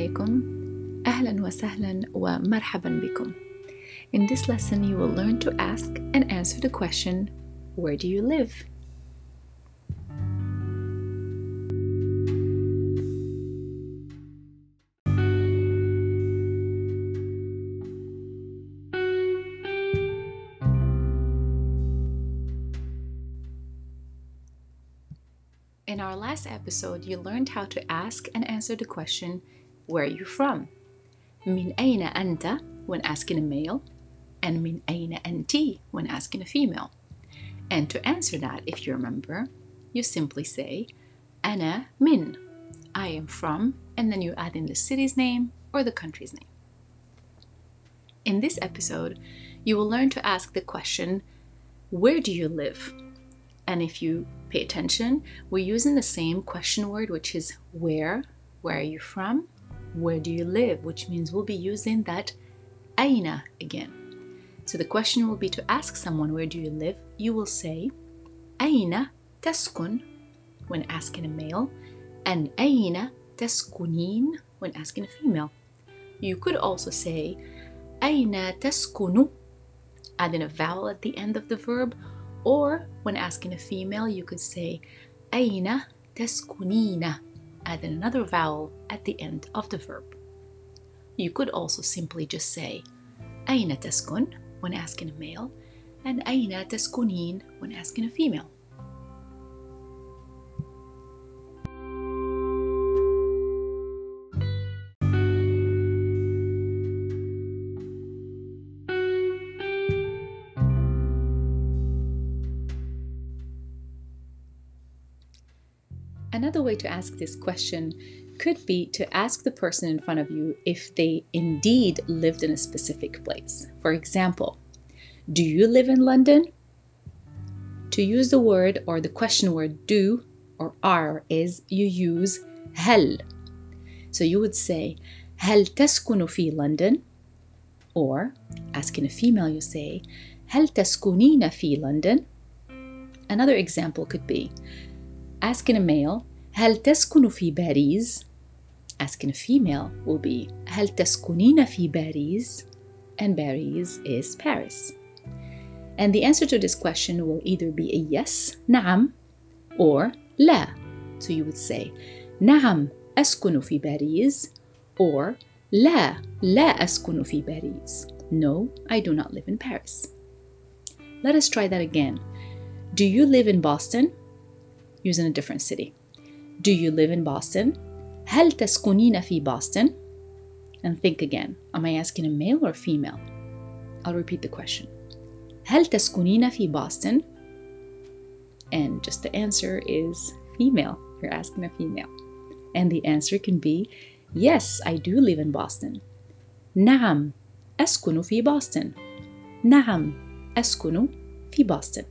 عليكم أهلا وسهلا ومرحبا بكم In this lesson you will learn to ask and answer the question Where do you live? In our last episode, you learned how to ask and answer the question, Where are you from? من أين أنت when asking a male, and من أين أنتِ when asking a female. And to answer that, if you remember, you simply say, أنا من. I am from, and then you add in the city's name or the country's name. In this episode, you will learn to ask the question, Where do you live? And if you pay attention, we're using the same question word, which is where. Where are you from? Where do you live? Which means we'll be using that aina again. So the question will be to ask someone, Where do you live? You will say, Aina taskun when asking a male, and aina taskunin when asking a female. You could also say, Aina taskunu, adding a vowel at the end of the verb, or when asking a female, you could say Aina taskunina, adding another vowel at the end of the verb. You could also simply just say Aina taskun when asking a male and Aina taskunin when asking a female. Another way to ask this question could be to ask the person in front of you if they indeed lived in a specific place. For example, do you live in London? To use the word or the question word do or are is you use هل. So you would say هل تسكن في London? Or asking a female you say هل تسكنين في London? Another example could be asking a male هل تسكن في باريس asking a female will be هل تسكنين في باريس and Paris is Paris and the answer to this question will either be a yes نعم or لا so you would say نعم أسكن في باريس or لا لا أسكن في باريس no I do not live in Paris let us try that again do you live in Boston using a different city. Do you live in Boston? هل تسكنين في Boston? And think again. Am I asking a male or female? I'll repeat the question. هل تسكنين في Boston? And just the answer is female. You're asking a female. And the answer can be Yes, I do live in Boston. نعم أسكن في بوسطن. نعم أسكن في بوسطن.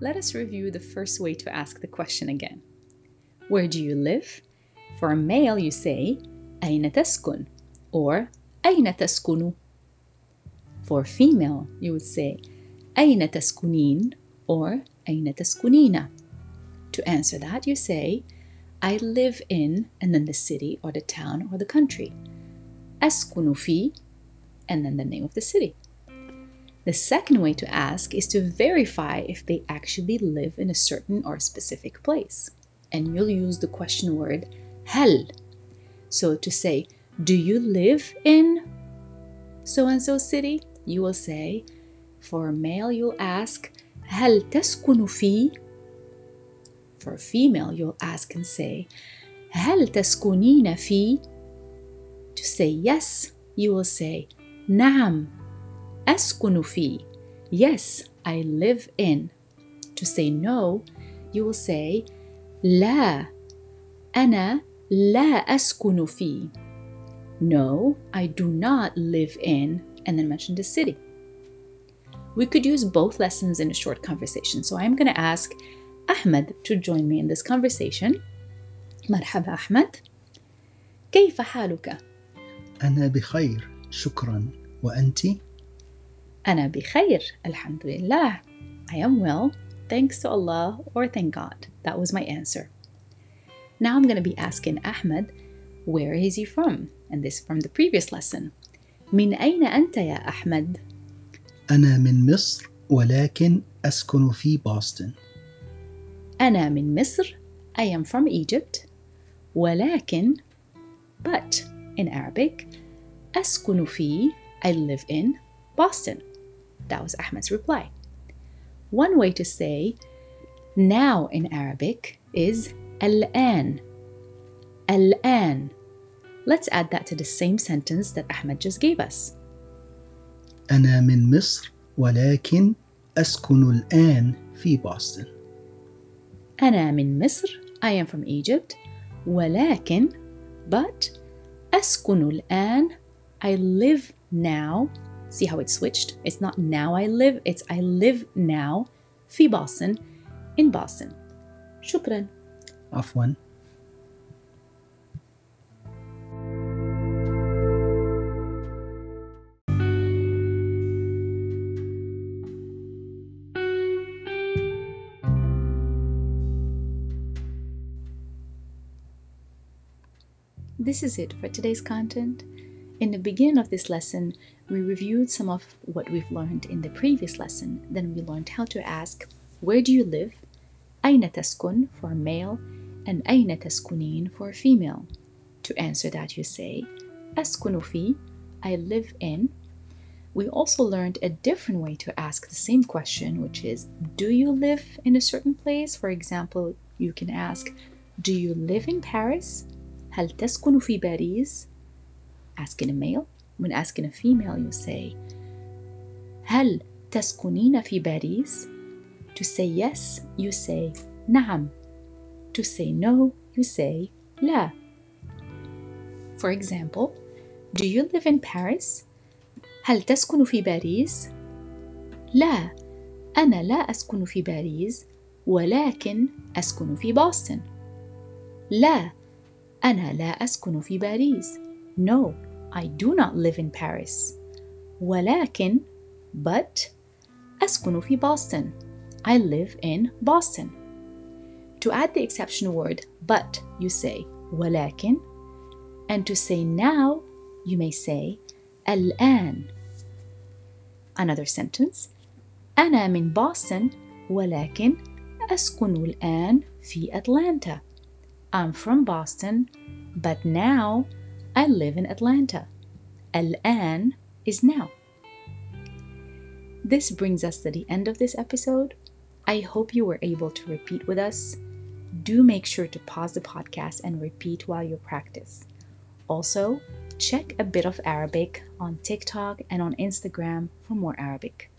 let us review the first way to ask the question again. Where do you live? For a male, you say أين تسكن or أين تسكن. For female, you would say أين تسكنين or أين تسكنين. To answer that, you say I live in and then the city or the town or the country. أسكن في and then the name of the city. The second way to ask is to verify if they actually live in a certain or specific place. And you'll use the question word هل. So to say, do you live in so and so city? You will say, for a male, you'll ask, هل تسكن في? For a female, you'll ask and say, هل تسكنين في? To say yes, you will say, نعم أسكن في. Yes, I live in. To say no, you will say لا أنا لا أسكن في. No, I do not live in, and then mention the city. We could use both lessons in a short conversation, so I'm going to ask Ahmed to join me in this conversation. مرحبا أحمد كيف حالك؟ أنا بخير شكرا وأنت؟ أنا بخير الحمد لله I am well thanks to Allah or thank God that was my answer now I'm going to be asking Ahmed where is he from and this from the previous lesson من أين أنت يا أحمد؟ أنا من مصر ولكن أسكن في بoston أنا من مصر I am from Egypt ولكن but in Arabic أسكن في I live in Boston that was Ahmed's reply one way to say now in Arabic is الآن الآن Let's add that to the same sentence that Ahmed just gave us. أنا من مصر ولكن أسكن الآن في بoston أنا من مصر I am from Egypt ولكن but أسكن الآن I live now see how it switched it's not now I live it's I live now في Boston in Boston شكرا عفوا This is it for today's content. In the beginning of this lesson, we reviewed some of what we've learned in the previous lesson. Then we learned how to ask, Where do you live? أين تسكن for male and أين تسكنين for female. To answer that, you say, أسكن في, I live in. We also learned a different way to ask the same question, which is, Do you live in a certain place? For example, you can ask, Do you live in Paris? هل تسكن في باريس? Asking a male. When asking a female, you say, هل تسكنين في باريس? To say yes, you say نعم. To say no, you say لا. For example, do you live in Paris? هل تسكن في باريس؟ لا، أنا لا أسكن في باريس، ولكن أسكن في بوسطن. لا، أنا لا أسكن في باريس. No, I do not live in Paris. ولكن but أسكن في بوسطن. I live in Boston. To add the exception word but, you say ولكن. And to say now, you may say الآن. Another sentence. أنا من بوسطن ولكن أسكن الآن في أتلانتا. I'm from Boston, but now I live in Atlanta. الآن is now. This brings us to the end of this episode. I hope you were able to repeat with us. Do make sure to pause the podcast and repeat while you practice. Also, check a bit of Arabic on TikTok and on Instagram for more Arabic.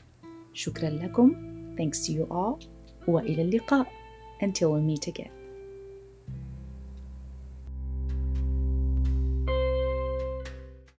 شكرا لكم. Thanks to you all. وإلى اللقاء. Until we meet again.